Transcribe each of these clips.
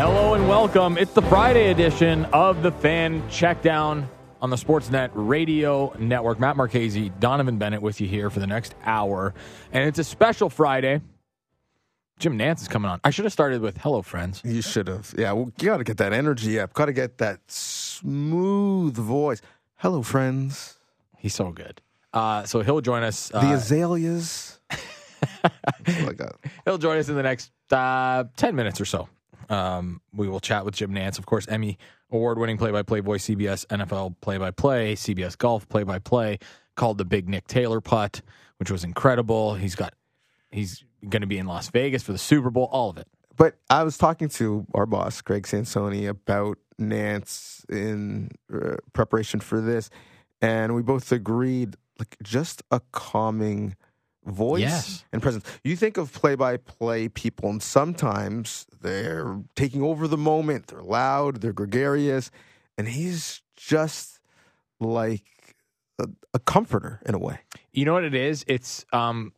Hello and welcome. It's the Friday edition of the Fan Checkdown on the Sportsnet Radio Network. Matt Marchese, Donnovan Bennett with you here for the next hour. And it's a special Friday. Jim Nantz is coming on. I should have started with hello, friends. You should have. Yeah, well, you got to get that energy up. Got to get that smooth voice. Hello, friends. He's so good. Uh, so he'll join us. Uh, the azaleas. like that. He'll join us in the next uh, 10 minutes or so. Um, we will chat with Jim Nantz, of course, Emmy award winning play by play voice, CBS NFL play by play, CBS golf play by play, called the Big Nick Taylor putt, which was incredible. He's got, he's going to be in Las Vegas for the Super Bowl, all of it. But I was talking to our boss, Greg Sansoni, about Nantz in uh, preparation for this, and we both agreed like just a calming voice Yes. and presence. You think of play by play people, and sometimes they're taking over the moment, they're loud, they're gregarious, and he's just like a, a comforter in a way. You know what it is? It's um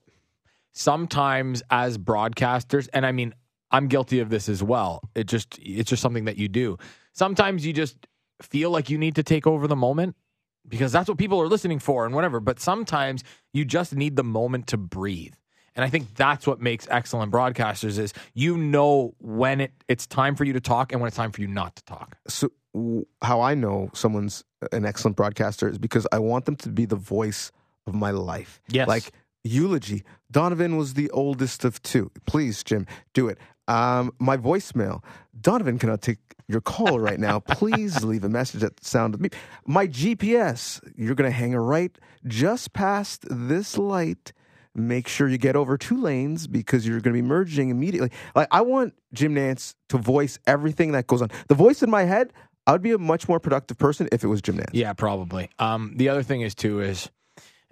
sometimes as broadcasters, and I mean, I'm guilty of this as well. It just it's just something that you do. Sometimes you just feel like you need to take over the moment because that's what people are listening for and whatever. But sometimes you just need the moment to breathe. And I think that's what makes excellent broadcasters is you know when it, it's time for you to talk and when it's time for you not to talk. so w- how I know someone's an excellent broadcaster is because I want them to be the voice of my life. Yes. Like eulogy. Donnovan was the oldest of two. Please, Jim, do it. Um, my voicemail. Donovan cannot take your call right now. Please leave a message at the sound of me. My GPS. You're going to hang a right just past this light. Make sure you get over two lanes because you're going to be merging immediately. Like I want Jim Nantz to voice everything that goes on. The voice in my head. I would be a much more productive person if it was Jim Nantz. Yeah, probably. Um, the other thing is too is,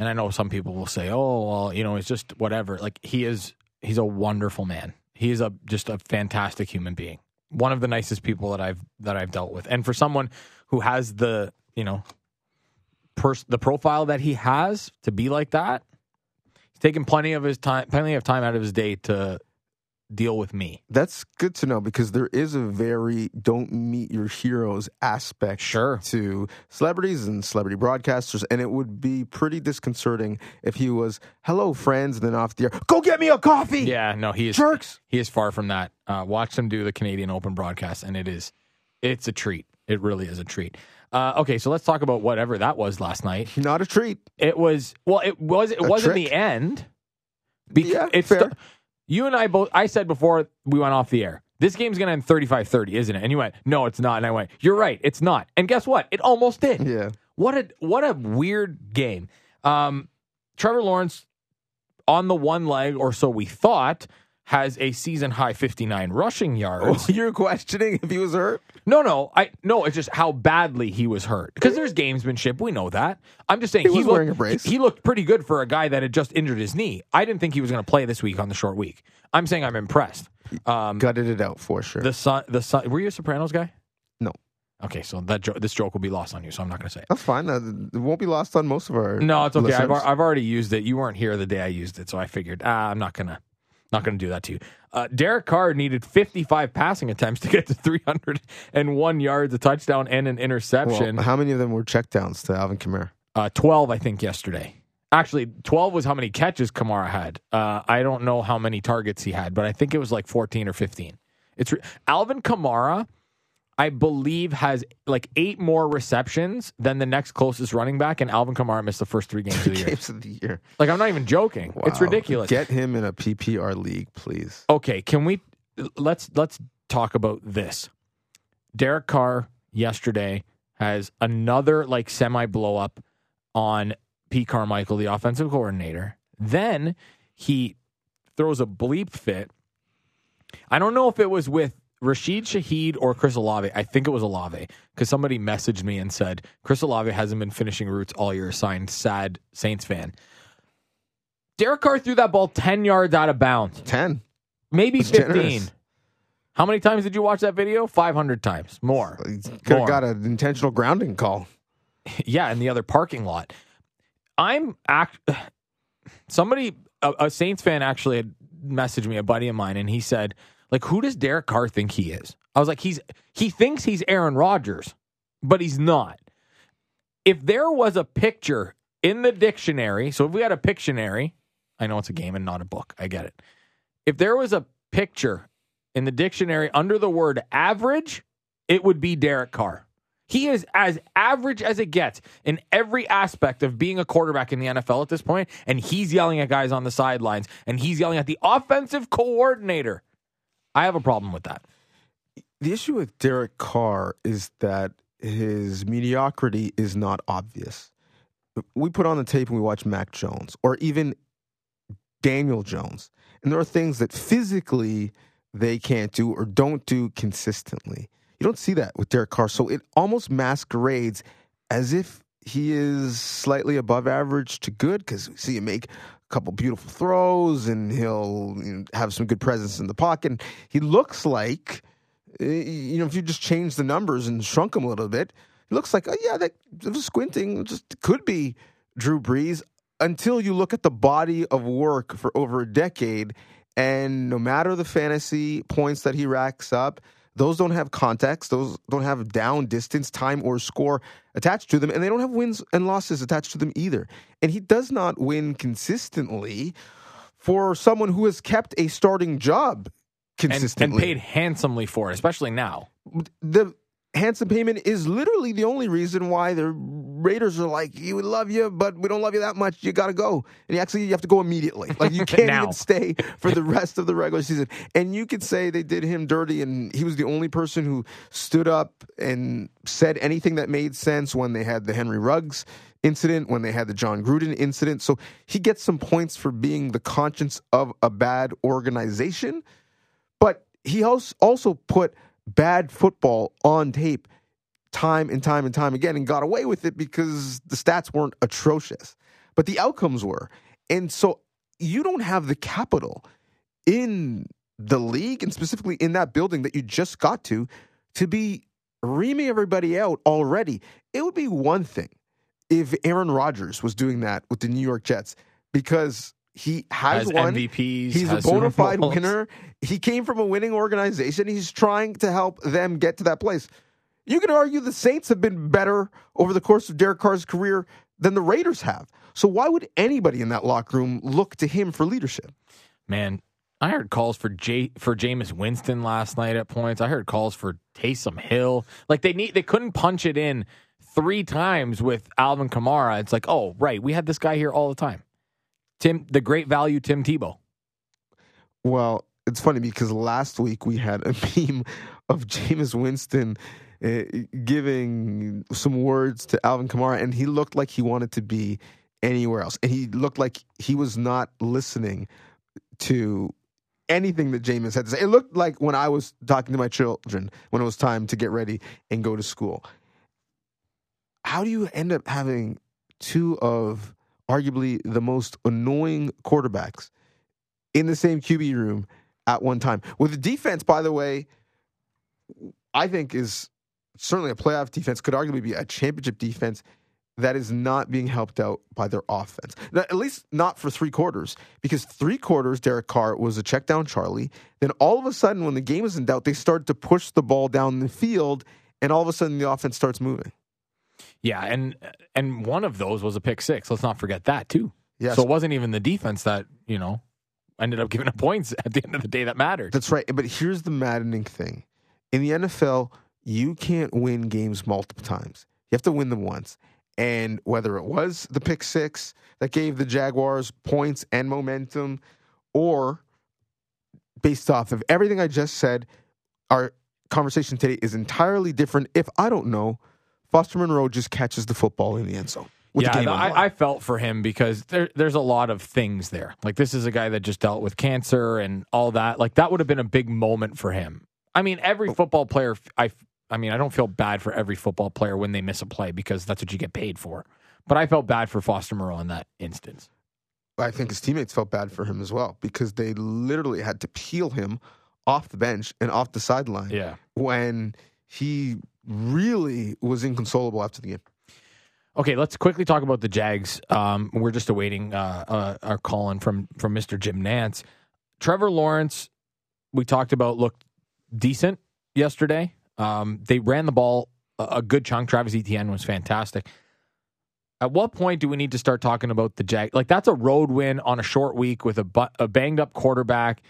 and I know some people will say, "Oh, well, you know, it's just whatever." Like he is, he's a wonderful man. He is a just a fantastic human being. One of the nicest people that I've that I've dealt with, and for someone who has the you know, pers- the profile that he has to be like that, he's taken plenty of his time, plenty of time out of his day to deal with me. That's good to know because there is a very don't meet your heroes aspect Sure. to celebrities and celebrity broadcasters. And it would be pretty disconcerting if he was, hello, friends, and then off the air, go get me a coffee. Yeah, no, he is Jerks. He is far from that. Uh, watch him do the Canadian Open broadcast, and it is, it's a treat. It really is a treat. Uh, okay, so let's talk about whatever that was last night. Not a treat. It was well, it was it A was in trick? the end. Bec- Yeah, it's fair. You and I both. I said before we went off the air, this game's going to end 35-30, isn't it? And you went, no, it's not. And I went, you're right, it's not. And guess what? It almost did. Yeah. What a what a weird game. Um, Trevor Lawrence on the one leg, or so we thought, has a season high 59 rushing yards. You're questioning if he was hurt? No, no, I no. It's just how badly he was hurt because there's gamesmanship. We know that. I'm just saying He was looked, wearing a brace. He, he looked pretty good for a guy that had just injured his knee. I didn't think he was going to play this week on the short week. I'm saying I'm impressed. Um, Gutted it out for sure. the son, the son. Were you a Sopranos guy? No. Okay, so that jo- this joke will be lost on you, so I'm not going to say it. That's fine. It won't be lost on most of our. No, it's okay. I've, I've already used it. You weren't here the day I used it, so I figured ah, I'm not gonna not gonna do that to you. Uh, Derek Carr needed 55 passing attempts to get to 301 yards, a touchdown, and an interception. Well, how many of them were checkdowns to Alvin Kamara? Uh, 12, I think, yesterday. Actually, 12 was how many catches Kamara had. Uh, I don't know how many targets he had, but I think it was like 14 or 15. It's re- Alvin Kamara, I believe, has like eight more receptions than the next closest running back, and Alvin Kamara missed the first three games of the year. Games of the year. Like, I'm not even joking. It's ridiculous. Get him in a PPR league, please. okay, can we let's let's talk about this. Derek Carr yesterday has another like semi blow up on Pete Carmichael, the offensive coordinator. Then he throws a bleep fit. I don't know if it was with Rashid Shaheed or Chris Olave. I think it was Olave because somebody messaged me and said Chris Olave hasn't been finishing routes all year. Signed, sad Saints fan. Derek Carr threw that ball ten yards out of bounds, 10. maybe fifteen. generous. How many times did you watch that video? Five hundred times more. Could have got an intentional grounding call. yeah, in the other parking lot. I'm act. Somebody, a, a Saints fan, actually had messaged me, a buddy of mine, and he said, "Like, who does Derek Carr think he is? I was like, he's he thinks he's Aaron Rodgers, but he's not. If there was a picture in the dictionary, so if we had a Pictionary, I know it's a game and not a book. I get it. If there was a picture in the dictionary under the word average, it would be Derek Carr. He is as average as it gets in every aspect of being a quarterback in the NFL at this point, and he's yelling at guys on the sidelines, and he's yelling at the offensive coordinator. I have a problem with that. The issue with Derek Carr is that his mediocrity is not obvious. We put on the tape and we watch Mac Jones or even Daniel Jones, and there are things that physically they can't do or don't do consistently. You don't see that with Derek Carr, so it almost masquerades as if he is slightly above average to good because we see him make couple beautiful throws and he'll you know, have some good presence in the pocket. And He looks like, eh, you know, if you just change the numbers and shrunk him a little bit, he looks like, oh yeah, that squinting just could be Drew Brees until you look at the body of work for over a decade. And no matter the fantasy points that he racks up, those don't have context. Those don't have down distance, time, or score attached to them. And they don't have wins and losses attached to them either. And he does not win consistently for someone who has kept a starting job And, consistently. and paid handsomely for it, especially now. the handsome payment is literally the only reason why the Raiders are like, "You would love you, but we don't love you that much. You got to go." And you actually you have to go immediately. Like you can't even stay for the rest of the regular season. And you could say they did him dirty, and he was the only person who stood up and said anything that made sense when they had the Henry Ruggs incident, when they had the Jon Gruden incident. So he gets some points for being the conscience of a bad organization but he als- also put bad football on tape time and time and time again and got away with it because the stats weren't atrocious, but the outcomes were. And so you don't have the capital in the league and specifically in that building that you just got to to be reaming everybody out already. It would be one thing if Aaron Rodgers was doing that with the New York Jets because he has, Has won. MVPs, He's a bona fide winner. He came from a winning organization. He's trying to help them get to that place. You can argue the Saints have been better over the course of Derek Carr's career than the Raiders have. So why would anybody in that locker room look to him for leadership? Man, I heard calls for J for Jameis Winston last night at points. I heard calls for Taysom Hill. Like they need they couldn't punch it in three times with Alvin Kamara. It's like, oh right, we had this guy here all the time. Tim, the great value Tim Tebow. Well, it's funny because last week we had a meme of Jameis Winston uh, giving some words to Alvin Kamara, and he looked like he wanted to be anywhere else. And he looked like he was not listening to anything that Jameis had to say. It looked like when I was talking to my children when it was time to get ready and go to school. How do you end up having two of arguably the most annoying quarterbacks in the same QB room at one time. With the defense, by the way, I think is certainly a playoff defense, could arguably be a championship defense that is not being helped out by their offense. Now, at least not for three quarters, because three quarters, Derek Carr was a check down Charlie. Then all of a sudden, when the game is in doubt, they start to push the ball down the field, and all of a sudden the offense starts moving. Yeah, and and one of those was a pick six. Let's not forget that too. Yes. So it wasn't even the defense that you know ended up giving up points at the end of the day that mattered. That's right. But here's the maddening thing in the NFL, you can't win games multiple times. You have to win them once. And whether it was the pick six that gave the Jaguars points and momentum, or based off of everything I just said, our conversation today is entirely different. If I don't know, Foster Moreau just catches the football in the end zone. With yeah, the game on the line. I, I felt for him because there, there's a lot of things there. Like this is a guy that just dealt with cancer and all that. Like that would have been a big moment for him. I mean, every oh. football player. I, I mean, I don't feel bad for every football player when they miss a play because that's what you get paid for. But I felt bad for Foster Moreau in that instance. I think his teammates felt bad for him as well because they literally had to peel him off the bench and off the sideline Yeah. when he really was inconsolable after the game. Okay, let's quickly talk about the Jags. Um, we're just awaiting uh, uh, our call in from from Mr. Jim Nantz. Trevor Lawrence, we talked about, looked decent yesterday. Um, they ran the ball a, a good chunk. Travis Etienne was fantastic. At what point do we need to start talking about the Jag? Like that's a road win on a short week with a, bu- a banged up quarterback.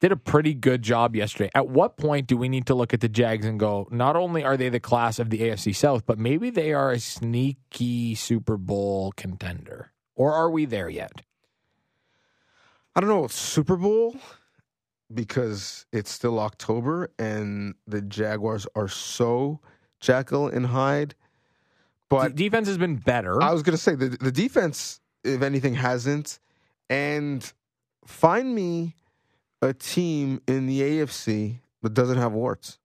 Did a pretty good job yesterday. At what point do we need to look at the Jags and go, not only are they the class of the AFC South, but maybe they are a sneaky Super Bowl contender? Or are we there yet? I don't know Super Bowl because it's still October and the Jaguars are so Jekyll and Hyde. But The defense has been better. I was going to say the the defense, if anything, hasn't. And find me a team in the AFC that doesn't have warts.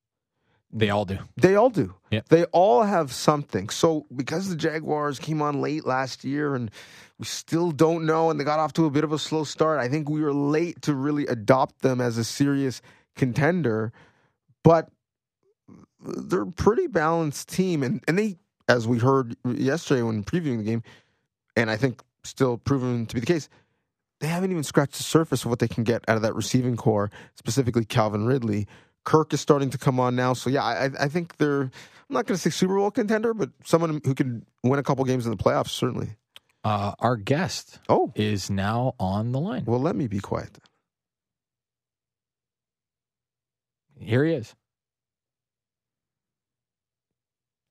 they all do. They all do. Yeah. They all have something. So because the Jaguars came on late last year and we still don't know and they got off to a bit of a slow start, I think we were late to really adopt them as a serious contender. But they're a pretty balanced team and, and they as we heard yesterday when previewing the game, and I think still proven to be the case, they haven't even scratched the surface of what they can get out of that receiving corps, specifically Calvin Ridley. Kirk is starting to come on now, so yeah, I, I think they're. I'm not going to say Super Bowl contender, but someone who can win a couple games in the playoffs certainly. Uh, our guest Oh, is now on the line. well, let me be quiet. Here he is.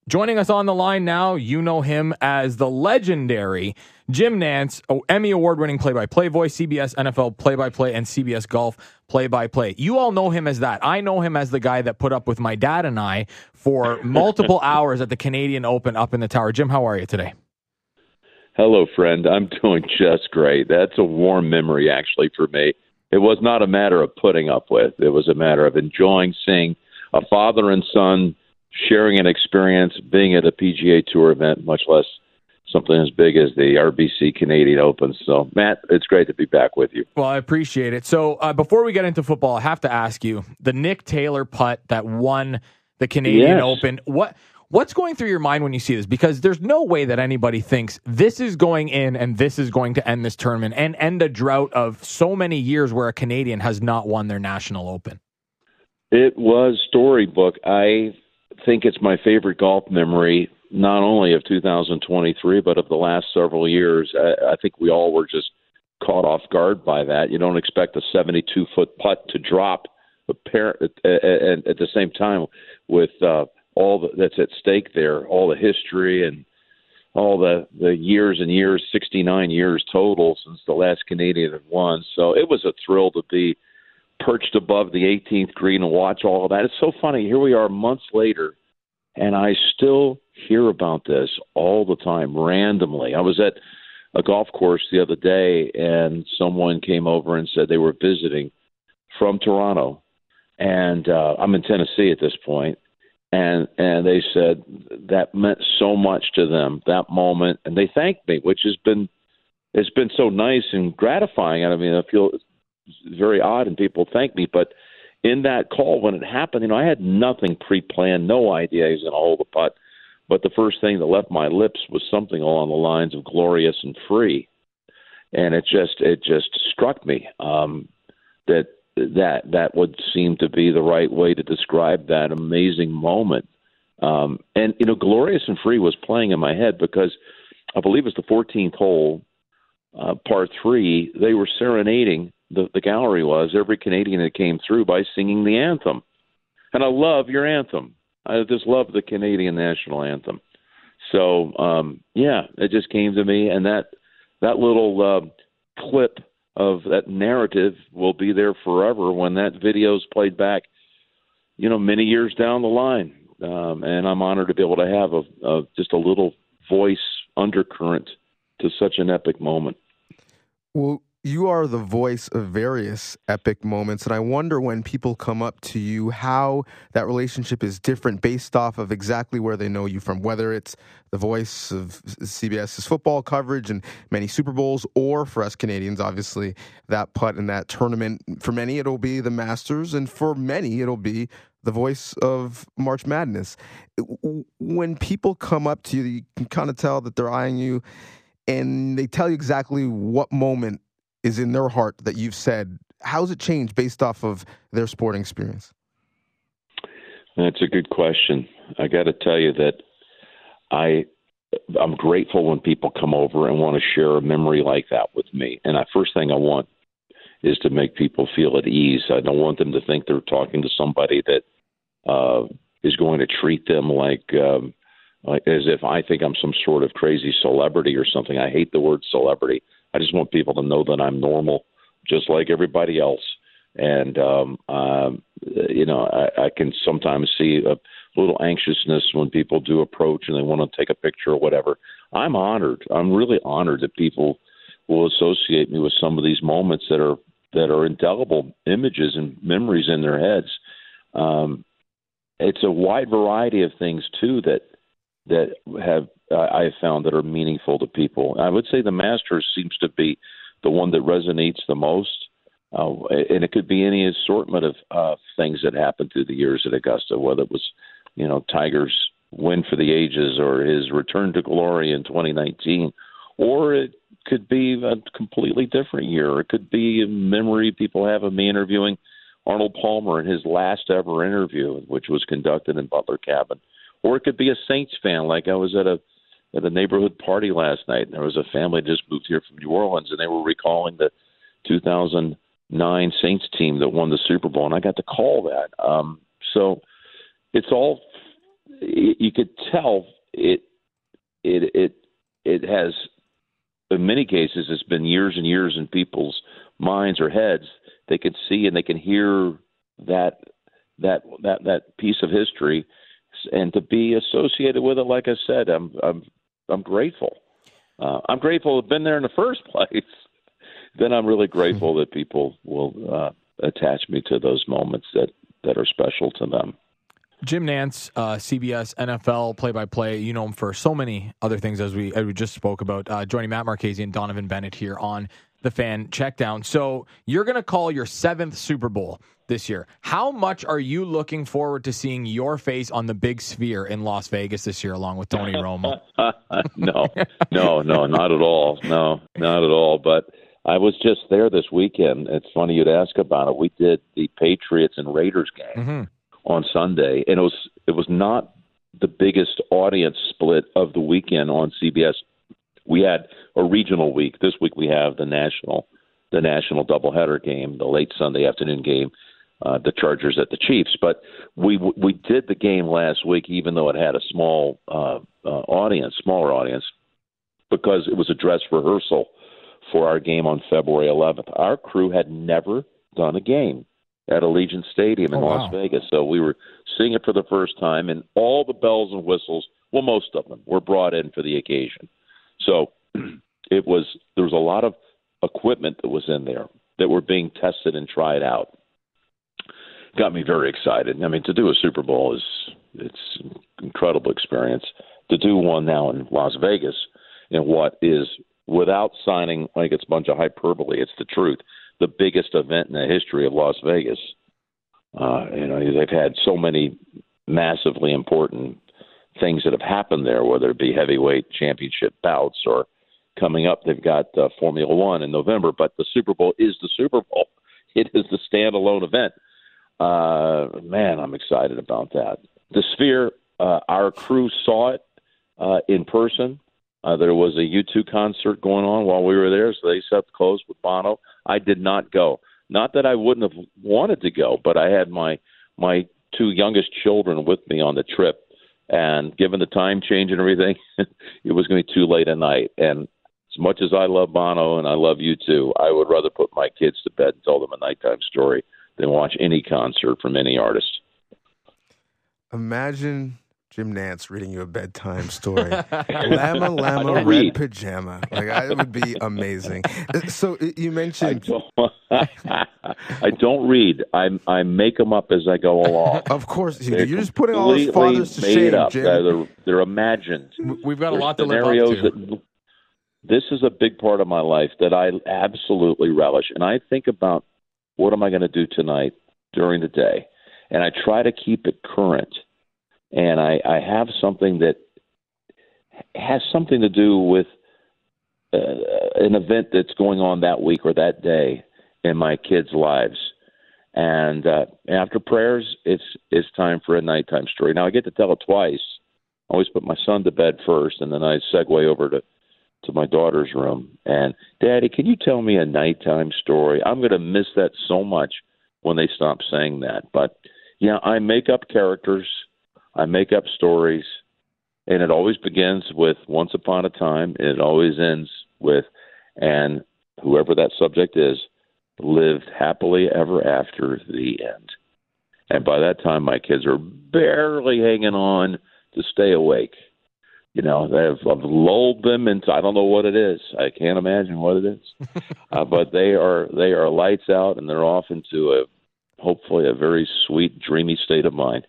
Joining us on the line now, you know him as the legendary Jim Nantz, oh, Emmy award winning play by play voice, CBS NFL play by play, and CBS Golf play by play. You all know him as that. I know him as the guy that put up with my dad and I for multiple hours at the Canadian Open up in the tower. Jim, how are you today? Hello, friend. I'm doing just great. That's a warm memory, actually, for me. It was not a matter of putting up with, it was a matter of enjoying seeing a father and son sharing an experience, being at a PGA Tour event, much less something as big as the RBC Canadian Open. So, Matt, it's great to be back with you. Well, I appreciate it. So, uh, before we get into football, I have to ask you the Nick Taylor putt that won the Canadian Yes. Open. What what's going through your mind when you see this? Because there's no way that anybody thinks this is going in and this is going to end this tournament and end a drought of so many years where a Canadian has not won their national Open. It was storybook. I think it's my favorite golf memory, not only of 2023, but of the last several years. I, I think we all were just caught off guard by that. You don't expect a 72 foot putt to drop, appar- and at the same time with uh, all that's at stake there, all the history and all the the years and years, 69 years total since the last Canadian had won. So it was a thrill to be perched above the 18th green and watch all of that. It's so funny. Here we are months later, and I still hear about this all the time randomly. I was at a golf course the other day, and someone came over and said they were visiting from Toronto, and uh, I'm in Tennessee at this point, and and they said that meant so much to them that moment, and they thanked me, which has been it's been so nice and gratifying. I mean, I feel very odd and people thank me, but in that call when it happened, you know, I had nothing pre-planned, no idea he was going to hold the putt. But the first thing that left my lips was something along the lines of glorious and free, and it just it just struck me um, that that that would seem to be the right way to describe that amazing moment. Um, and you know, glorious and free was playing in my head because I believe it's the 14th hole, uh, par three. They were serenading the the gallery was every Canadian that came through by singing the anthem, and I love your anthem. I just love the Canadian national anthem. So um, yeah, it just came to me, and that that little uh, clip of that narrative will be there forever when that video is played back. You know, many years down the line, um, and I'm honored to be able to have a, a just a little voice undercurrent to such an epic moment. Well, you are the voice of various epic moments, and I wonder when people come up to you how that relationship is different based off of exactly where they know you from, whether it's the voice of CBS's football coverage and many Super Bowls, or for us Canadians, obviously, that putt in that tournament. For many, it'll be the Masters, and for many, it'll be the voice of March Madness. When people come up to you, you can kind of tell that they're eyeing you and they tell you exactly what moment is in their heart that you've said. How's it changed based off of their sporting experience? That's a good question. I got to tell you that I I'm grateful when people come over and want to share a memory like that with me. And the first thing I want is to make people feel at ease. I don't want them to think they're talking to somebody that uh, is going to treat them like um, like as if I think I'm some sort of crazy celebrity or something. I hate the word celebrity. I just want people to know that I'm normal, just like everybody else. And um, um, you know, I, I can sometimes see a little anxiousness when people do approach and they want to take a picture or whatever. I'm honored. I'm really honored that people will associate me with some of these moments that are that are indelible images and memories in their heads. Um, it's a wide variety of things too that that have I have found that are meaningful to people. I would say the Masters seems to be the one that resonates the most, uh, and it could be any assortment of uh, things that happened through the years at Augusta, whether it was you know Tiger's win for the ages or his return to glory in 2019, or it could be a completely different year. It could be a memory people have of me interviewing Arnold Palmer in his last ever interview, which was conducted in Butler Cabin, or it could be a Saints fan, like I was at a at a neighborhood party last night. And there was a family just moved here from New Orleans, and they were recalling the 2009 Saints team that won the Super Bowl, and I got to call that. Um, so it's all you could tell it it it it has in many cases it's been years and years in people's minds or heads they can see and they can hear that that that that piece of history and to be associated with it like i said i'm i'm i'm grateful uh, i'm grateful to have been there in the first place then i'm really grateful that people will uh, attach me to those moments that that are special to them Jim Nantz, uh, CBS NFL play-by-play. You know him for so many other things, as we as we just spoke about. Uh, joining Matt Marchese and Donnovan Bennett here on the Fan Checkdown. So you're going to call your seventh Super Bowl this year. How much are you looking forward to seeing your face on the big sphere in Las Vegas this year, along with Tony Romo? no, no, no, not at all. No, not at all. But I was just there this weekend. It's funny you'd ask about it. We did the Patriots and Raiders game. Mm-hmm on Sunday, and it was it was not the biggest audience split of the weekend on CBS. We had a regional week. This week we have the national the national doubleheader game, the late Sunday afternoon game, uh, the Chargers at the Chiefs. But we we did the game last week, even though it had a small uh, uh, audience, smaller audience, because it was a dress rehearsal for our game on February 11th. Our crew had never done a game at Allegiant Stadium in oh, Las wow. Vegas. So we were seeing it for the first time, and all the bells and whistles, well, most of them were brought in for the occasion. So it was there was a lot of equipment that was in there that were being tested and tried out. Got me very excited. I mean, to do a Super Bowl is it's an incredible experience. To do one now in Las Vegas in what is without signing like it's a bunch of hyperbole, it's the truth the biggest event in the history of Las Vegas. Uh, you know, they've had so many massively important things that have happened there, whether it be heavyweight championship bouts or coming up, they've got uh, Formula One in November. But the Super Bowl is the Super Bowl. It is the standalone event. Uh, man, I'm excited about that. The Sphere, uh, our crew saw it uh, in person. Uh, there was a U2 concert going on while we were there, so they set the close with Bono. I did not go. Not that I wouldn't have wanted to go, but I had my my two youngest children with me on the trip, and given the time change and everything, it was going to be too late at night. And as much as I love Bono and I love U2, I would rather put my kids to bed and tell them a nighttime story than watch any concert from any artist. Imagine Jim Nantz reading you a bedtime story. Llama Llama Red read. Pajama. Like I, it would be amazing. Uh, so you mentioned I don't, I don't read. I I make them up as I go along. Of course, they're you're just putting all his fathers to shame. Up. Jim. They're, they're imagined. We've got a lot to live up to. That, this is a big part of my life that I absolutely relish, and I think about what am I going to do tonight during the day, and I try to keep it current and I, I have something that has something to do with uh, an event that's going on that week or that day in my kids' lives. And uh, after prayers, it's it's time for a nighttime story. Now I get to tell it twice. I always put my son to bed first, and then I segue over to to my daughter's room. And Daddy, can you tell me a nighttime story? I'm going to miss that so much when they stop saying that. But yeah, I make up characters, I make up stories, and it always begins with once upon a time, and it always ends with and whoever that subject is lived happily ever after the end. And by that time, my kids are barely hanging on to stay awake. You know, they've I've lulled them into I don't know what it is. I can't imagine what it is, uh, but they are they are lights out and they're off into a hopefully a very sweet, dreamy state of mind.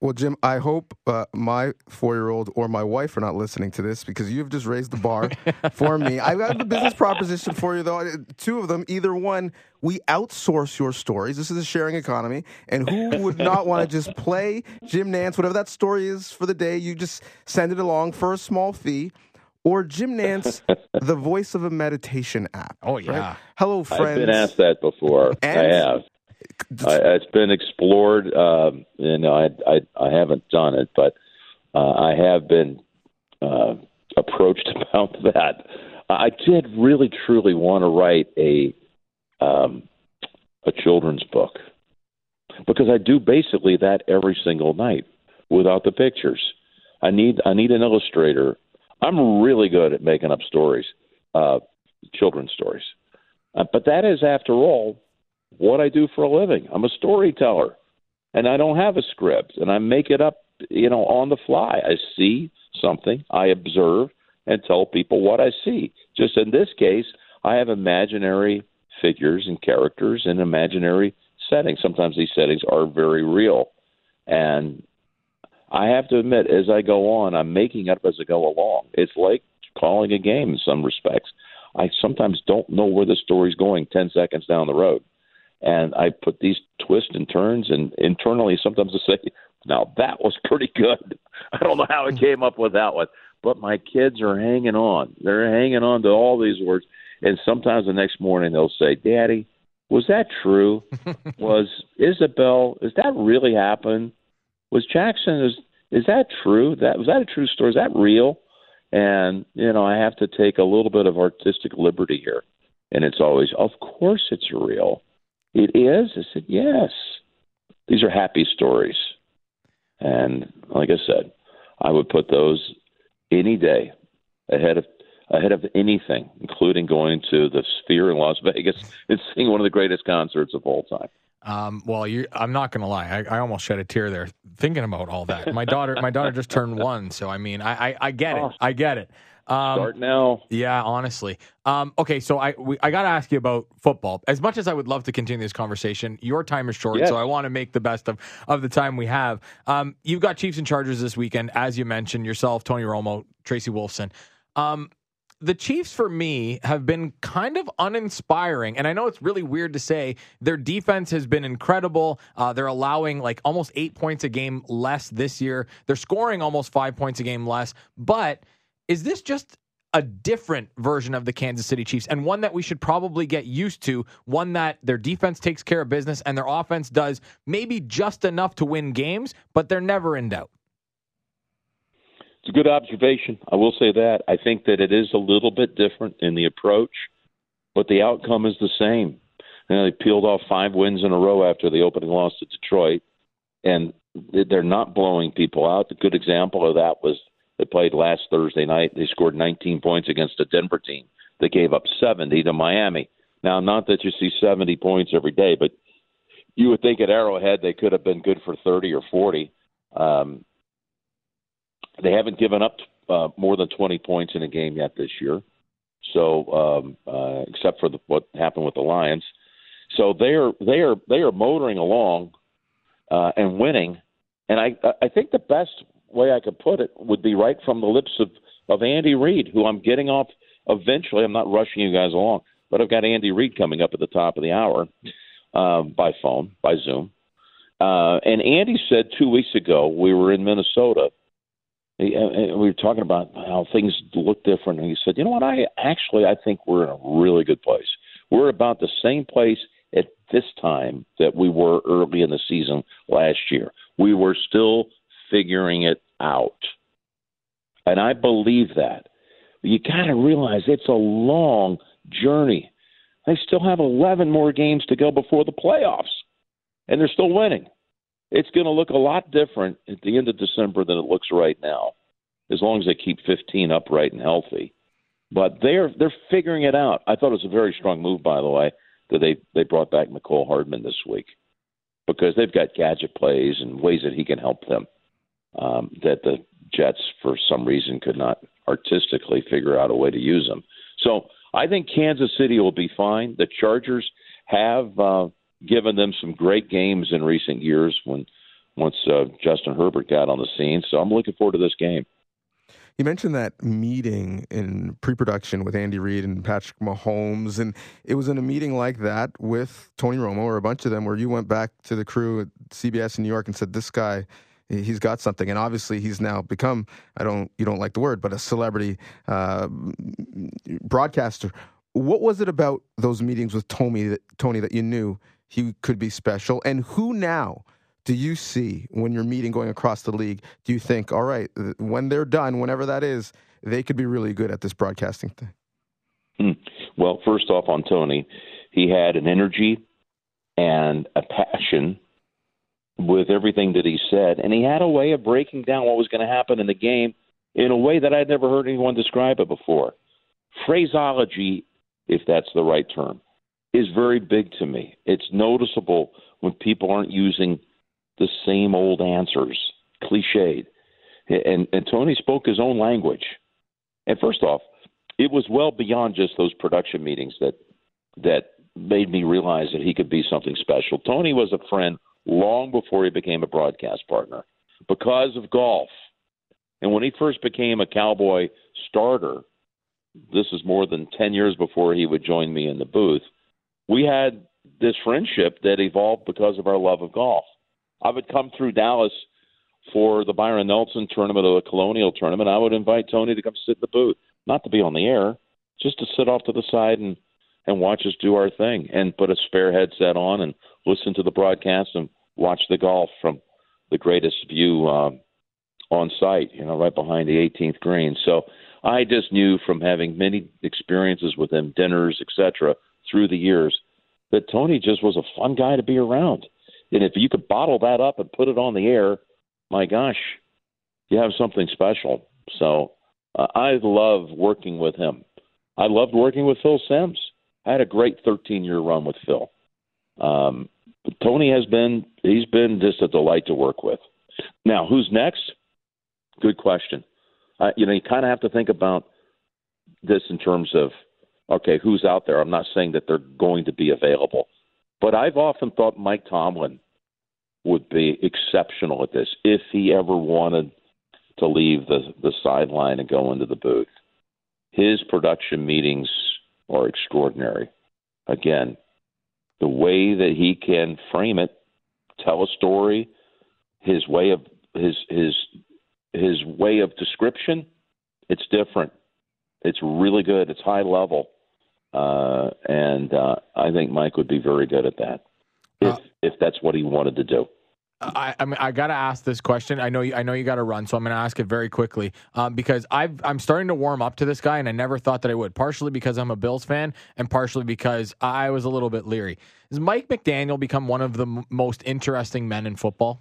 Well, Jim, I hope uh, my four year old or my wife are not listening to this because you've just raised the bar for me. I've got a business proposition for you, though. Two of them. Either one, we outsource your stories. This is a sharing economy. And who would not want to just play Jim Nantz, whatever that story is for the day? You just send it along for a small fee. Or Jim Nantz, the voice of a meditation app. Oh, yeah. Right? Hello, friends. I've been asked that before. And- I have. I, it's been explored. Um, you know, I, I I haven't done it, but uh, I have been uh, approached about that. I did really truly want to write a um, a children's book because I do basically that every single night without the pictures. I need I need an illustrator. I'm really good at making up stories, uh, children's stories, uh, but that is, after all, what I do for a living. I'm a storyteller, and I don't have a script, and I make it up, you know, on the fly. I see something, I observe, and tell people what I see. Just in this case, I have imaginary figures and characters in imaginary settings. Sometimes these settings are very real, and I have to admit, as I go on, I'm making up as I go along. It's like calling a game in some respects. I sometimes don't know where the story's going 10 seconds down the road and I put these twists and turns, and internally sometimes I say, "Now that was pretty good." I don't know how I hmm. came up with that one, but my kids are hanging on. They're hanging on to all these words, and sometimes the next morning they'll say, "Daddy, was that true? was Isabel? Is that really happen? Was Jackson? Is is that true? That was that a true story? Is that real?" And you know, I have to take a little bit of artistic liberty here, and it's always, "Of course, it's real." It is? I said, Yes. These are happy stories. And like I said, I would put those any day ahead of ahead of anything, including going to the Sphere in Las Vegas and seeing one of the greatest concerts of all time. Um, well, you, I'm not going to lie. I, I, almost shed a tear there thinking about all that. My daughter, my daughter just turned one, so I mean, I, I, I get it. I get it. Um, Start now. Yeah, honestly. Um, okay, so I we, I got to ask you about football. As much as I would love to continue this conversation, your time is short, yes. so I want to make the best of, of the time we have. Um, you've got Chiefs and Chargers this weekend, as you mentioned yourself, Tony Romo, Tracy Wolfson. Um, the Chiefs, for me, have been kind of uninspiring. And I know it's really weird to say. Their defense has been incredible. Uh, they're allowing like almost eight points a game less this year. They're scoring almost five points a game less. But is this just a different version of the Kansas City Chiefs and one that we should probably get used to, one that their defense takes care of business and their offense does maybe just enough to win games, but they're never in doubt. It's a good observation. I will say that. I think that it is a little bit different in the approach, but the outcome is the same. You know, they peeled off five wins in a row after the opening loss to Detroit, and they're not blowing people out. A good example of that was they played last Thursday night. They scored 19 points against a Denver team that gave up 70 to Miami. Now, not that you see 70 points every day, but you would think at Arrowhead they could have been good for 30 or 40. Um, they haven't given up uh, more than 20 points in a game yet this year. So, um, uh, except for the, what happened with the Lions, so they are they are they are motoring along uh, and winning. And I I think the best way I could put it would be right from the lips of of Andy Reid, who I'm getting off eventually. I'm not rushing you guys along, but I've got Andy Reid coming up at the top of the hour um, by phone, by Zoom. Uh, and Andy said two weeks ago we were in Minnesota. He, uh, we were talking about how things look different, and he said, "You know what? I actually I think we're in a really good place. We're about the same place at this time that we were early in the season last year. We were still figuring it out. And I believe that. You got to realize it's a long journey. They still have 11 more games to go before the playoffs, and they're still winning. It's going to look a lot different at the end of December than it looks right now, as long as they keep 15 upright and healthy. But they're they're figuring it out. I thought it was a very strong move, by the way, that they they brought back Mecole Hardman this week because they've got gadget plays and ways that he can help them um, that the Jets, for some reason, could not artistically figure out a way to use them. So I think Kansas City will be fine. The Chargers have uh, given them some great games in recent years when once uh, Justin Herbert got on the scene. So I'm looking forward to this game. You mentioned that meeting in pre-production with Andy Reid and Patrick Mahomes, and it was in a meeting like that with Tony Romo or a bunch of them, where you went back to the crew at CBS in New York and said, "This guy." He's got something, and obviously he's now become I don't you don't like the word, but a celebrity uh, broadcaster. What was it about those meetings with Tony that Tony that you knew he could be special, and who now? Do you see when you're meeting going across the league? Do you think, all right, when they're done, whenever that is, they could be really good at this broadcasting thing? Hmm. Well, first off, on Tony, he had an energy and a passion with everything that he said, and he had a way of breaking down what was going to happen in the game in a way that I'd never heard anyone describe it before. Phraseology, if that's the right term, is very big to me. It's noticeable when people aren't using the same old answers, cliched. And, and Tony spoke his own language. And first off, it was well beyond just those production meetings that that made me realize that he could be something special. Tony was a friend long before he became a broadcast partner because of golf. And when he first became a Cowboy starter, this is more than 10 years before he would join me in the booth, we had this friendship that evolved because of our love of golf. I would come through Dallas for the Byron Nelson tournament or the Colonial tournament. I would invite Tony to come sit in the booth, not to be on the air, just to sit off to the side and and watch us do our thing and put a spare headset on and listen to the broadcast and watch the golf from the greatest view um, on site, you know, right behind the 18th green. So I just knew from having many experiences with him, dinners, etc., through the years, that Tony just was a fun guy to be around. And if you could bottle that up and put it on the air, my gosh, you have something special. So uh, I love working with him. I loved working with Phil Simms. I had a great 13 year run with Phil. Um, Tony has been he's been just a delight to work with. Now, who's next? Good question. Uh, you know, you kind of have to think about this in terms of okay, who's out there. I'm not saying that they're going to be available, but I've often thought Mike Tomlin would be exceptional at this if he ever wanted to leave the the sideline and go into the booth. His production meetings are extraordinary. Again, the way that he can frame it, tell a story, his way of his his his way of description, it's different. It's really good. It's high level, uh, and uh, I think Mike would be very good at that if uh, if that's what he wanted to do. I, I mean, I got to ask this question. I know, you, I know you got to run, so I'm going to ask it very quickly um, because I've, I'm starting to warm up to this guy, and I never thought that I would. Partially because I'm a Bills fan, and partially because I was a little bit leery. Has Mike McDaniel become one of the m- most interesting men in football?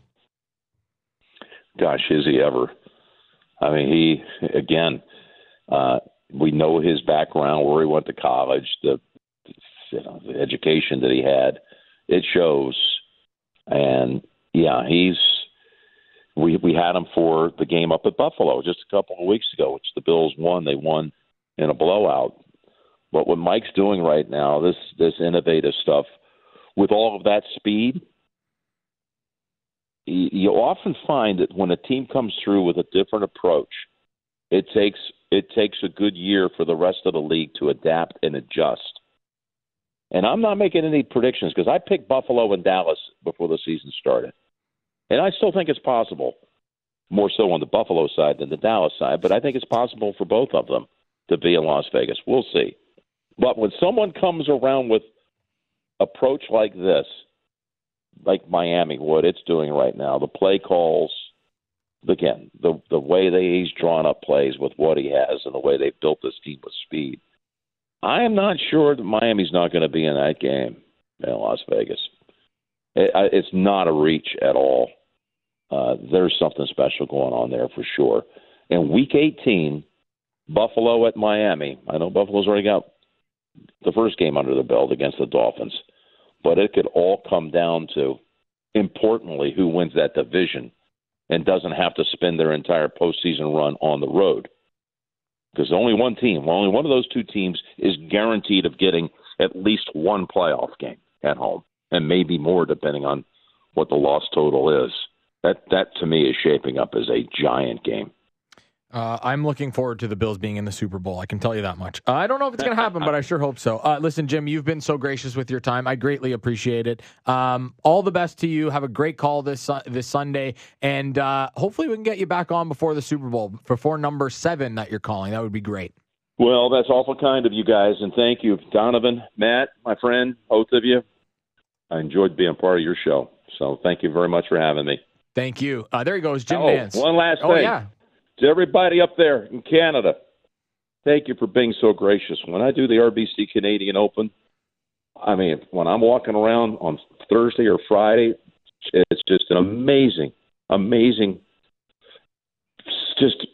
Gosh, is he ever? I mean, he again. Uh, we know his background, where he went to college, the, you know, the education that he had. It shows, and yeah, he's we we had him for the game up at Buffalo just a couple of weeks ago, which the Bills won. They won in a blowout. But what Mike's doing right now, this this innovative stuff, with all of that speed, you often find that when a team comes through with a different approach, it takes it takes a good year for the rest of the league to adapt and adjust. And I'm not making any predictions because I picked Buffalo and Dallas before the season started. And I still think it's possible, more so on the Buffalo side than the Dallas side, but I think it's possible for both of them to be in Las Vegas. We'll see. But when someone comes around with approach like this, like Miami, what it's doing right now, the play calls, again, the the way they he's drawn up plays with what he has and the way they've built this team with speed. I am not sure that Miami's not going to be in that game in Las Vegas. It, I, it's not a reach at all. Uh, there's something special going on there for sure. In Week 18, Buffalo at Miami. I know Buffalo's already got the first game under the belt against the Dolphins, but it could all come down to, importantly, who wins that division and doesn't have to spend their entire postseason run on the road. Because only one team, only one of those two teams is guaranteed of getting at least one playoff game at home, and maybe more depending on what the loss total is. That that to me is shaping up as a giant game. Uh, I'm looking forward to the Bills being in the Super Bowl. I can tell you that much. Uh, I don't know if it's going to happen, but I sure hope so. Uh, listen, Jim, you've been so gracious with your time. I greatly appreciate it. Um, all the best to you. Have a great call this this Sunday, and uh, hopefully we can get you back on before the Super Bowl, before number seven that you're calling. That would be great. Well, that's awful kind of you guys, and thank you, Donnovan, Matt, my friend, both of you. I enjoyed being part of your show, so thank you very much for having me. Thank you. Uh, there he goes, Jim oh, Nantz. One last thing. oh, thing. yeah. To everybody up there in Canada, thank you for being so gracious. When I do the RBC Canadian Open, I mean, when I'm walking around on Thursday or Friday, it's just an amazing, amazing, just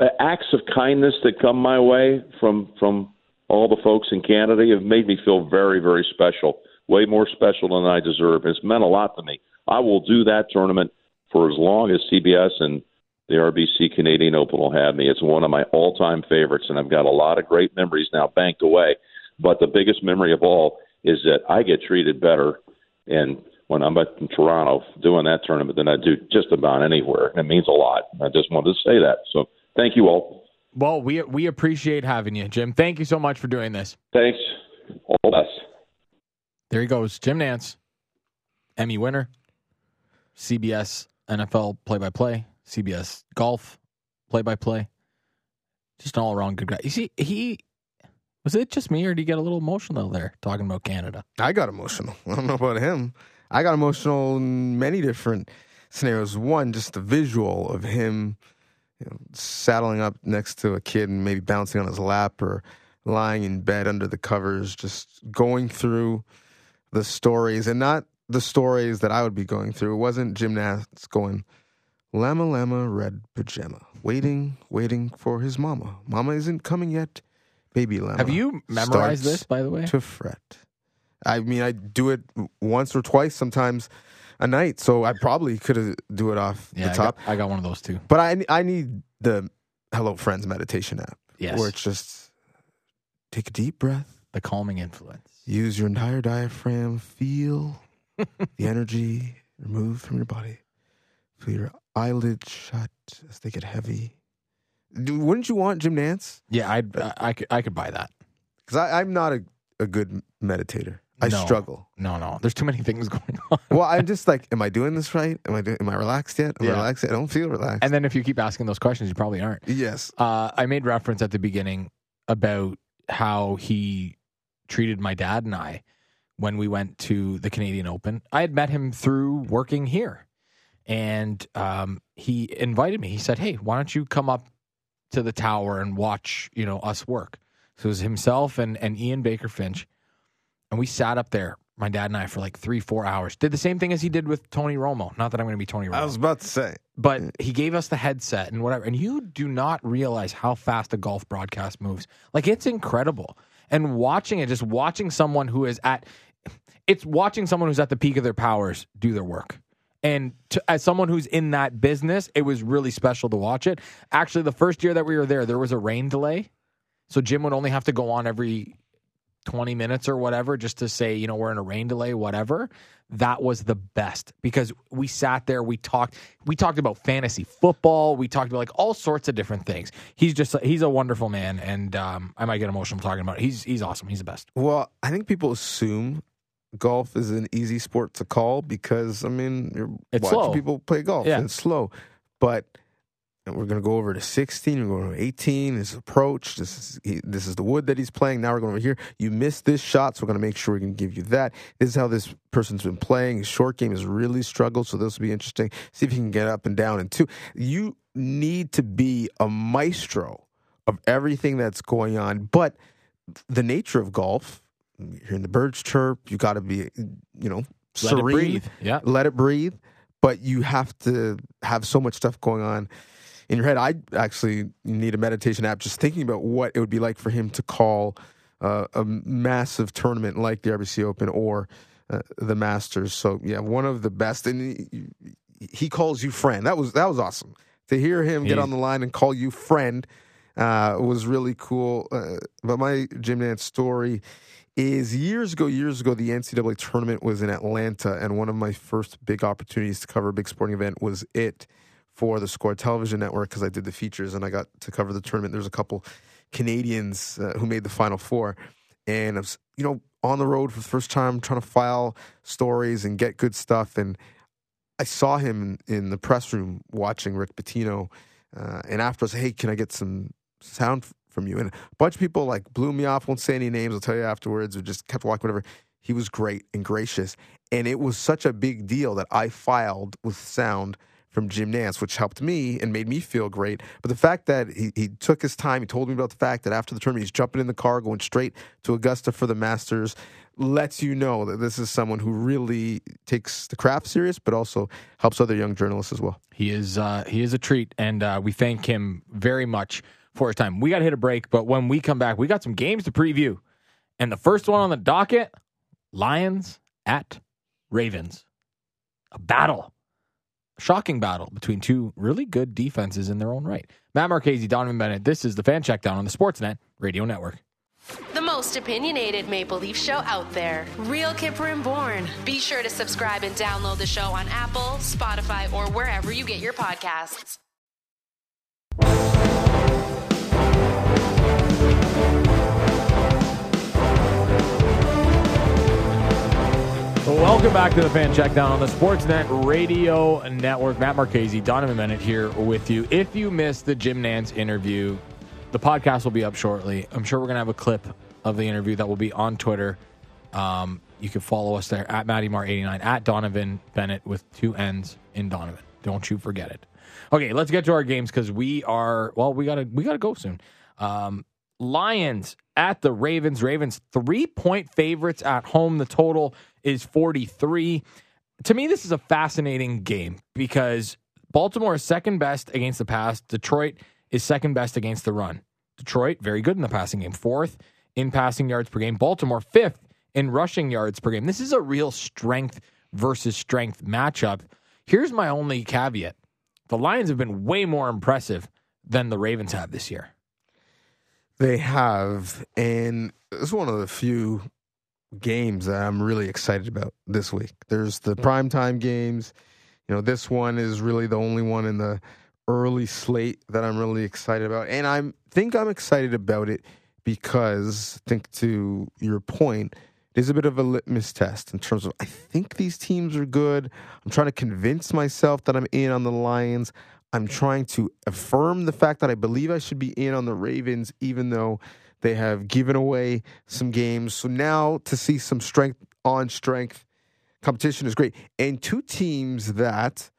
uh, acts of kindness that come my way from from all the folks in Canada have made me feel very, very special. Way more special than I deserve. It's meant a lot to me. I will do that tournament for as long as CBS and the RBC Canadian Open will have me. It's one of my all time favorites, and I've got a lot of great memories now banked away. But the biggest memory of all is that I get treated better and when I'm at in Toronto doing that tournament than I do just about anywhere. It means a lot. I just wanted to say that. So thank you all. Well, we we appreciate having you, Jim. Thank you so much for doing this. Thanks. All the best. There he goes, Jim Nantz, Emmy winner, CBS NFL play by play, CBS golf play by play. Just an all around good guy. You see, he was it just me or did he get a little emotional there talking about Canada? I got emotional. I don't know about him. I got emotional in many different scenarios. One, just the visual of him you know, saddling up next to a kid and maybe bouncing on his lap or lying in bed under the covers, just going through the stories and not the stories that I would be going through. It wasn't Jim Nantz going, Llama Llama Red Pajama, waiting, waiting for his mama. Mama isn't coming yet. Baby Llama. Have you memorized this, by the way? To fret. I mean, I do it once or twice, sometimes a night. So I probably could do it off Yeah, the I top. got, I got one of those too. But I I need the Hello Friends meditation app. Yes. Where it's just take a deep breath, The calming influence. use your entire diaphragm, feel the energy removed from your body. Feel your eyelids shut as they get heavy. Wouldn't you want Jim Nantz? Yeah, I'd, I, I could I could buy that. Because I'm not a, a good meditator. I No. struggle. No, no. There's too many things going on. Well, I'm just like, am I doing this right? Am I do, am I relaxed yet? Am Yeah. I relaxed? I don't feel relaxed. And then if you keep asking those questions, you probably aren't. yes. Uh, I made reference at the beginning about how he treated my dad and I when we went to the Canadian Open. I had met him through working here, and um, he invited me. He said, "Hey, why don't you come up to the tower and watch, you know, us work?" So it was himself and and Ian Baker Finch, and we sat up there, my dad and I, for like three, four hours. Did the same thing as he did with Tony Romo. Not that I'm going to be Tony Romo I was about to say. but he gave us the headset and whatever. And you do not realize how fast a golf broadcast moves. Like it's incredible. And watching it, just watching someone who is at, it's watching someone who's at the peak of their powers do their work. And to, as someone who's in that business, it was really special to watch it. Actually, the first year that we were there, there was a rain delay. So Jim would only have to go on every 20 minutes or whatever just to say, you know, we're in a rain delay, whatever. That was the best because we sat there, we talked, we talked about fantasy football, we talked about like all sorts of different things. He's just, he's a wonderful man, and um, I might get emotional talking about it. He's he's awesome. He's the best. Well, I think people assume golf is an easy sport to call because I mean you're It's watching slow. people play golf Yeah. and it's slow. But we're going to go over to 16. We're going to 18. His approach. This is he, this is the wood that he's playing. Now we're going over here. You missed this shot, so we're going to make sure we can give you that. This is how this person's been playing. His short game has really struggled, so this will be interesting. See if he can get up and down. And two, you need to be a maestro of everything that's going on. But the nature of golf, hearing the birds chirp, you got to be, you know, Let serene. it breathe. Yeah. Let it breathe. But you have to have so much stuff going on in your head. I actually need a meditation app just thinking about what it would be like for him to call uh, a massive tournament like the RBC Open or uh, the Masters. So yeah, one of the best, and he, he calls you friend. That was that was awesome to hear him get on the line and call you friend. Uh, was really cool. Uh, but my Jim Nantz story is years ago, years ago, the NCAA tournament was in Atlanta, and one of my first big opportunities to cover a big sporting event was it for the Score Television Network because I did the features and I got to cover the tournament. There's a couple Canadians uh, who made the Final Four, and I was, you know, on the road for the first time trying to file stories and get good stuff. And I saw him in, the press room watching Rick Pitino, uh, and after I said, "Hey, can I get some sound from you?" And a bunch of people like blew me off. Won't say any names. I'll tell you afterwards. Or just kept walking, whatever. He was great and gracious, and it was such a big deal that I filed with sound from Jim Nantz, which helped me and made me feel great. But the fact that he, he took his time, he told me about the fact that after the tournament, he's jumping in the car, going straight to Augusta for the Masters, lets you know that this is someone who really takes the craft serious, but also helps other young journalists as well. He is uh, he is a treat, and uh, we thank him very much for his time. We got to hit a break, but when we come back, we got some games to preview, and the first one on the docket: Lions at Ravens, a battle, a shocking battle between two really good defenses in their own right. Matt Marchese, Donnovan Bennett. This is the Fan Checkdown on the Sportsnet Radio Network. The most opinionated Maple Leaf show out there. Real Kyper and Bourne. Be sure to subscribe and download the show on Apple, Spotify, or wherever you get your podcasts. Welcome back to the Fan Checkdown on the Sportsnet Radio Network. Matt Marchese, Donnovan Bennett here with you. If you missed the Jim Nantz interview, the podcast will be up shortly. I'm sure we're going to have a clip of the interview that will be on Twitter. Um, you can follow us there at MattyMar89, at Donnovan Bennett with two N's in Donnovan. Don't you forget it. Okay, let's get to our games because we are well. We gotta we gotta go soon. Um, Lions at the Ravens. Ravens three point favorites at home. The total is 43. To me, this is a fascinating game because Baltimore is second best against the pass. Detroit is second best against the run. Detroit, very good in the passing game, fourth in passing yards per game. Baltimore, fifth in rushing yards per game. This is a real strength versus strength matchup. Here's my only caveat the Lions have been way more impressive than the Ravens have this year. They have, and it's one of the few games that I'm really excited about this week. There's the mm. primetime games. You know, this one is really the only one in the early slate that I'm really excited about. And I think I'm excited about it because I think to your point, it is a bit of a litmus test in terms of I think these teams are good. I'm trying to convince myself that I'm in on the Lions. I'm trying to affirm the fact that I believe I should be in on the Ravens, even though they have given away some games. So now to see some strength on strength competition is great. And two teams that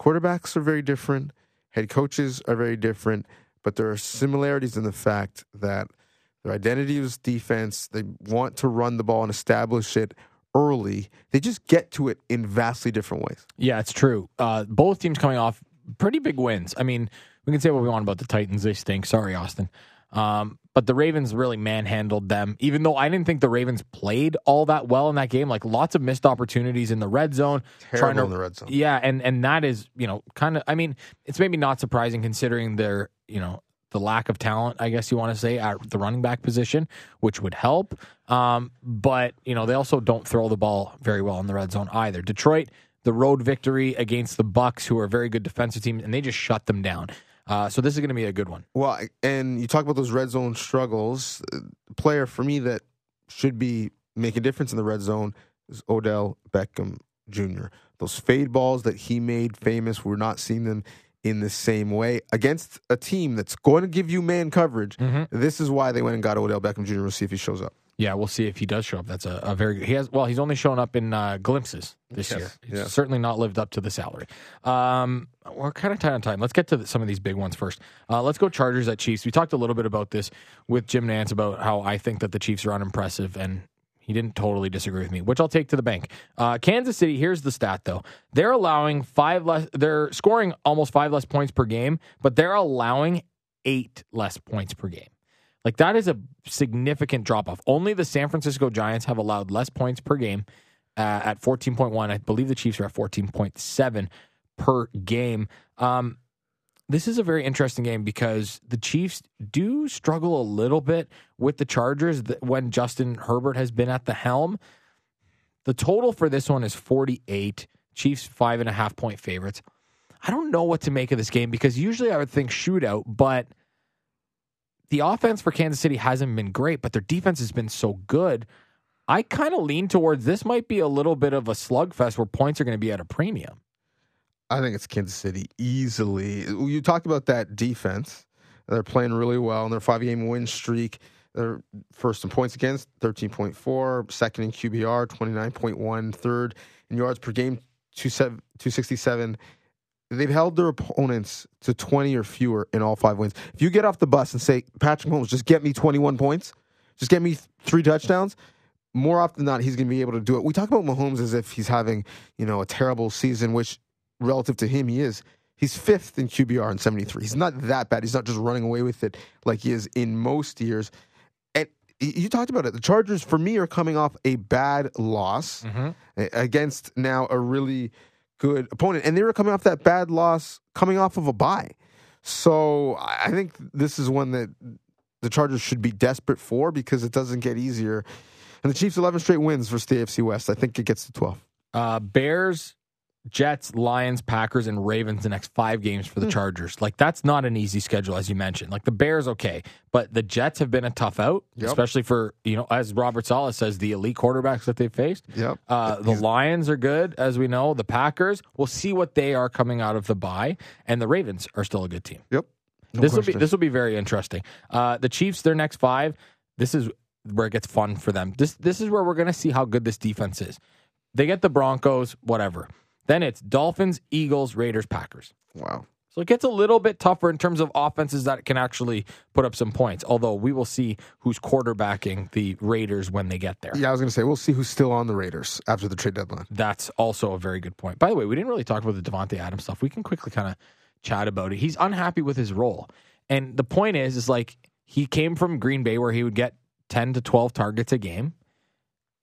quarterbacks are very different, head coaches are very different, but there are similarities in the fact that their identity is defense. They want to run the ball and establish it early. They just get to it in vastly different ways. Yeah, it's true. Uh, both teams coming off pretty big wins. I mean, we can say what we want about the Titans. They stink. Sorry, Austin. Um, but the Ravens really manhandled them, even though I didn't think the Ravens played all that well in that game. Like lots of missed opportunities in the red zone. Terrible in the red zone. Yeah, and and that is you know kind of. I mean, it's maybe not surprising considering their you know the lack of talent. I guess you want to say at the running back position, which would help. Um, but you know they also don't throw the ball very well in the red zone either. Detroit, the road victory against the Bucs, who are a very good defensive team, and they just shut them down. Uh, so this is going to be a good one. Well, and you talk about those red zone struggles. The player for me that should be making a difference in the red zone is Odell Beckham Jr. Those fade balls that he made famous, we're not seeing them in the same way against a team that's going to give you man coverage. Mm-hmm. This is why they went and got Odell Beckham Jr. We'll see if he shows up. Yeah, we'll see if he does show up. That's a, a very good. He has well, he's only shown up in uh, glimpses this Yes, year. He's yeah. certainly not lived up to the salary. Um, we're kind of tight on time. Let's get to the, some of these big ones first. Uh, let's go Chargers at Chiefs. We talked a little bit about this with Jim Nantz about how I think that the Chiefs are unimpressive, and he didn't totally disagree with me, which I'll take to the bank. Uh, Kansas City. Here's the stat though: they're allowing five less. They're scoring almost five less points per game, but they're allowing eight less points per game. Like that is a significant drop off. Only the San Francisco Giants have allowed less points per game uh, at 14.1. I believe the Chiefs are at 14.7 per game. Um, this is a very interesting game because the Chiefs do struggle a little bit with the Chargers when Justin Herbert has been at the helm. The total for this one is 48. Chiefs five and a half point favorites. I don't know what to make of this game because usually I would think shootout, but the offense for Kansas City hasn't been great, but their defense has been so good. I kind of lean towards this might be a little bit of a slugfest where points are going to be at a premium. I think it's Kansas City easily. You talked about that defense. They're playing really well in their five game win streak. They're first in points against, 13.4, second in QBR, 29.1, third in yards per game, 267. They've held their opponents to 20 or fewer in all five wins. If you get off the bus and say, Patrick Mahomes, just get me 21 points, just get me three touchdowns, more often than not, he's going to be able to do it. We talk about Mahomes as if he's having, you know, a terrible season, which relative to him, he is. He's fifth in QBR in 73. He's not that bad. He's not just running away with it like he is in most years. And you talked about it. The Chargers, for me, are coming off a bad loss mm-hmm. a- against now a really good opponent. And they were coming off that bad loss coming off of a bye. So I think this is one that the Chargers should be desperate for because it doesn't get easier. And the Chiefs' 11 straight wins versus the AFC West. I think it gets to 12. Uh, Bears, Jets, Lions, Packers, and Ravens the next five games for the Chargers. Like that's not an easy schedule, as you mentioned. Like the Bears, okay, but the Jets have been a tough out, Yep. especially for you know, as Robert Saleh says, the elite quarterbacks that they've faced. Yep. Uh, the Lions are good, as we know. The Packers, we'll see what they are coming out of the bye, and the Ravens are still a good team. Yep. No this will be this will be very interesting. Uh, the Chiefs, their next five. This is where it gets fun for them. This this is where we're going to see how good this defense is. They get the Broncos, whatever. Then it's Dolphins, Eagles, Raiders, Packers. Wow. So it gets a little bit tougher in terms of offenses that can actually put up some points. Although we will see who's quarterbacking the Raiders when they get there. Yeah, I was going to say, we'll see who's still on the Raiders after the trade deadline. That's also a very good point. By the way, we didn't really talk about the Davante Adams stuff. We can quickly kind of chat about it. He's unhappy with his role. And the point is, is like he came from Green Bay where he would get 10 to 12 targets a game.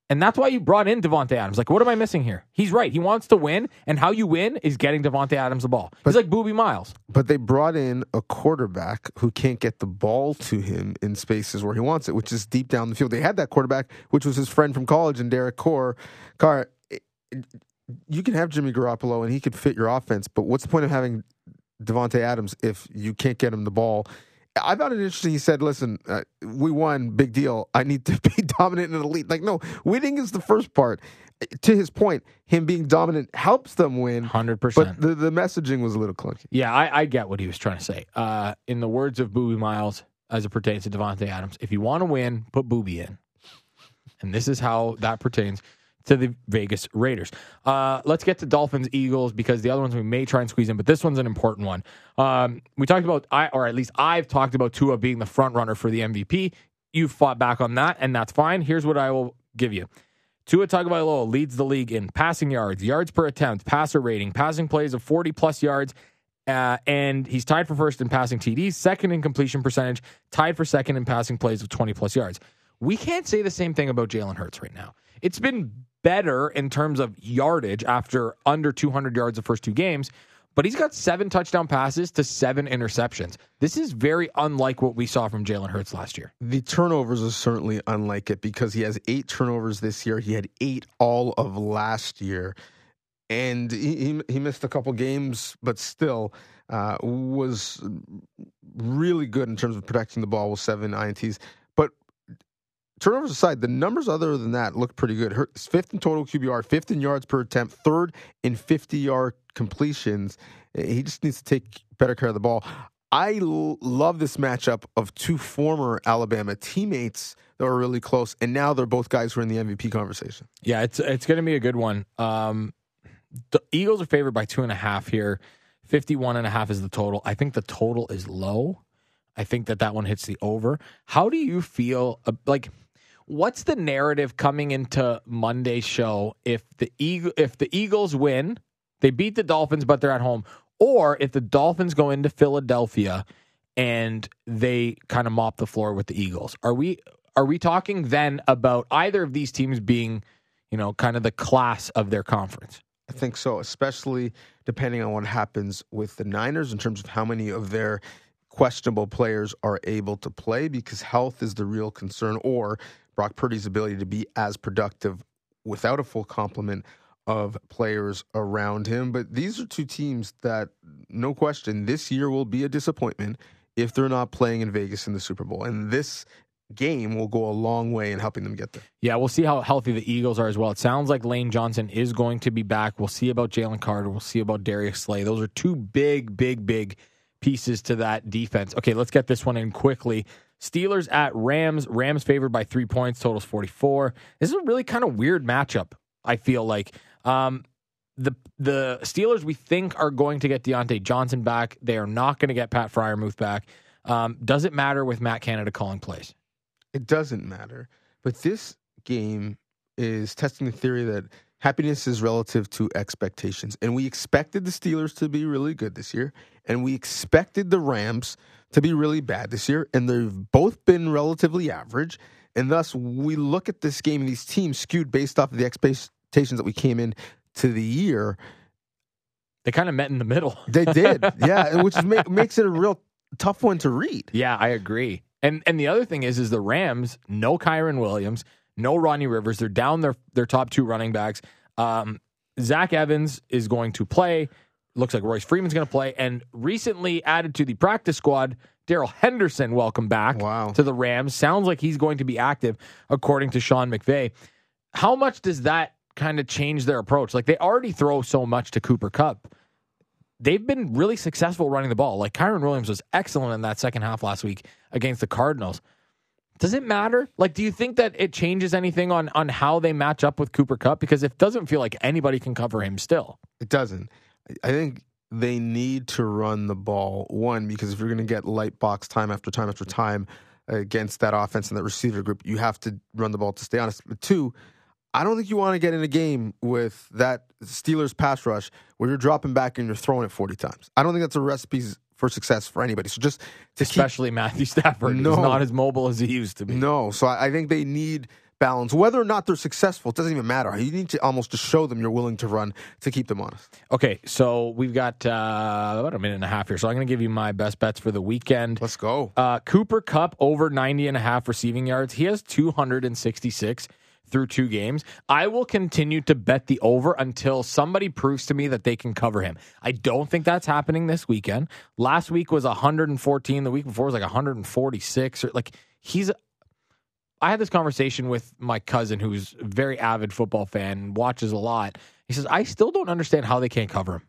And that's why you brought in Davante Adams. Like, what am I missing here? He's right. He wants to win, and how you win is getting Davante Adams the ball. He's like Boobie Miles. But they brought in a quarterback who can't get the ball to him in spaces where he wants it, which is deep down the field. They had that quarterback, which was his friend from college, and Derek Carr. Carr, you can have Jimmy Garoppolo, and he could fit your offense. But what's the point of having Davante Adams if you can't get him the ball? I found it interesting. He said, "Listen, uh, we won, big deal. I need to be dominant and elite." Like, no, winning is the first part. To his point, him being dominant helps them win. 100%. But the, the messaging was a little clunky. Yeah, I, I get what he was trying to say. Uh, in the words of Boobie Miles, as it pertains to Davante Adams, if you want to win, put Boobie in. And this is how that pertains to the Vegas Raiders. Uh, let's get to Dolphins Eagles because the other ones we may try and squeeze in, but this one's an important one. Um, we talked about, I or at least I've talked about Tua being the front runner for the MVP. You fought back on that, and that's fine. Here's what I will give you. Tua Tagovailoa leads the league in passing yards, yards per attempt, passer rating, passing plays of 40 plus yards, uh, and he's tied for first in passing TDs, second in completion percentage, tied for second in passing plays of 20 plus yards. We can't say the same thing about Jalen Hurts right now. It's been better in terms of yardage after under 200 yards the first two games, but he's got seven touchdown passes to seven interceptions. This is very unlike what we saw from Jalen Hurts last year. The turnovers are certainly unlike it because he has eight turnovers this year. He had eight all of last year, and he he, missed a couple games, but still uh, was really good in terms of protecting the ball with seven ints. Turnovers aside, the numbers other than that look pretty good. Her, fifth in total QBR, fifth in yards per attempt, third in 50 yard completions. He just needs to take better care of the ball. I l- love this matchup of two former Alabama teammates that were really close, and now they're both guys who are in the MVP conversation. Yeah, it's it's going to be a good one. Um, the Eagles are favored by two and a half here. 51 and a half is the total. I think the total is low. I think that that one hits the over. How do you feel? Like, what's the narrative coming into Monday's show if the Eagle, if the Eagles win, they beat the Dolphins, but they're at home, or if the Dolphins go into Philadelphia and they kind of mop the floor with the Eagles? Are we are we talking then about either of these teams being, you know, kind of the class of their conference? I think so, especially depending on what happens with the Niners in terms of how many of their questionable players are able to play because health is the real concern, or Brock Purdy's ability to be as productive without a full complement of players around him. But these are two teams that, no question, this year will be a disappointment if they're not playing in Vegas in the Super Bowl. And this game will go a long way in helping them get there. Yeah, we'll see how healthy the Eagles are as well. It sounds like Lane Johnson is going to be back. We'll see about Jalen Carter. We'll see about Darius Slay. Those are two big, big, big pieces to that defense. Okay, let's get this one in quickly. Steelers at Rams. Rams favored by three points. Totals 44. This is a really kind of weird matchup, I feel like. Um, the the Steelers we think are going to get Diontae Johnson back. They are not going to get Pat Freiermuth back. Um, does it matter with Matt Canada calling plays? It doesn't matter. But this game is testing the theory that happiness is relative to expectations. And we expected the Steelers to be really good this year, and we expected the Rams to be really bad this year, and they've both been relatively average. And thus, we look at this game and these teams skewed based off of the expectations that we came in to the year. They kind of met in the middle. They did, yeah, which makes it a real tough one to read. Yeah, I agree. And and the other thing is, is the Rams no Kyren Williams, no Ronnie Rivers. They're down their their top two running backs. Um, Zach Evans is going to play. Looks like Royce Freeman's going to play. And recently added to the practice squad, Darrell Henderson, welcome back Wow. to the Rams. Sounds like he's going to be active, according to Sean McVay. How much does that kind of change their approach? Like they already throw so much to Cooper Kupp. They've been really successful running the ball. Like Kyren Williams was excellent in that second half last week against the Cardinals. Does it matter? Like, do you think that it changes anything on on how they match up with Cooper Kupp? Because it doesn't feel like anybody can cover him still. It doesn't. I think they need to run the ball. One, because if you're going to get light box time after time after time against that offense and that receiver group, you have to run the ball to stay honest. But two, I don't think you want to get in a game with that Steelers pass rush where you're dropping back and you're throwing it 40 times. I don't think that's a recipe for success for anybody. So just to keep Especially Matthew Stafford. He's not as mobile as he used to be. no, so I I think they need balance. Whether or not they're successful, it doesn't even matter. You need to almost just show them you're willing to run to keep them honest. Okay, so we've got uh, about a minute and a half here. So I'm going to give you my best bets for the weekend. Let's go. Uh, Cooper Kupp over 90 and a half receiving yards. He has 266 through two games. I will continue to bet the over until somebody proves to me that they can cover him. I don't think that's happening this weekend. Last week was 114. The week before was like 146. Or like he's. I had this conversation with my cousin, who's a very avid football fan, watches a lot. He says, "I still don't understand how they can't cover him.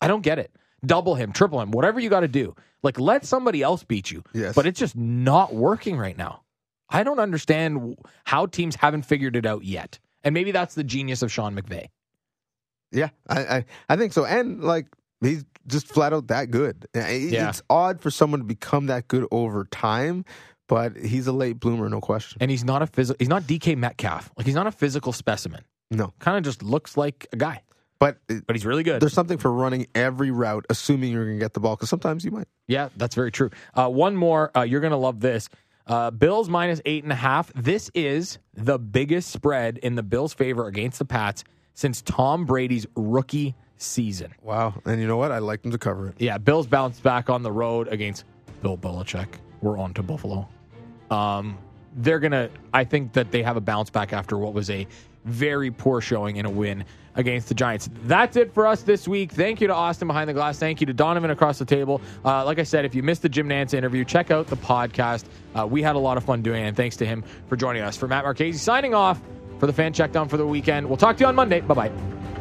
I don't get it. Double him, triple him, whatever you got to do. Like let somebody else beat you. Yes. But it's just not working right now. I don't understand how teams haven't figured it out yet. And maybe that's the genius of Sean McVay. Yeah, I, I, I think so. And like he's just flat out that good. It- Yeah. It's odd for someone to become that good over time, but he's a late bloomer, no question. And he's not a physical he's not DK Metcalf. Like he's not a physical specimen. No, Kind of just looks like a guy. but But he's really good. there's something for running every route, assuming you're going to get the ball, because sometimes you might. Yeah, that's very true. Uh, one more. Uh, you're going to love this. Uh, Bills minus eight and a half. This is the biggest spread in the Bills' favor against the Pats since Tom Brady's rookie season. Wow. And you know what? I like them to cover it. Yeah, Bills bounced back on the road against Bill Belichick. We're on to Buffalo. Um, they're gonna. I think that they have a bounce back after what was a very poor showing in a win against the Giants. That's it for us this week. Thank you to Austin behind the glass. Thank you to Donnovan across the table. Uh, like I said, if you missed the Jim Nantz interview, check out the podcast. Uh, we had a lot of fun doing it, and thanks to him for joining us. For Matt Marchese signing off for the fan check down for the weekend. We'll talk to you on Monday. Bye bye.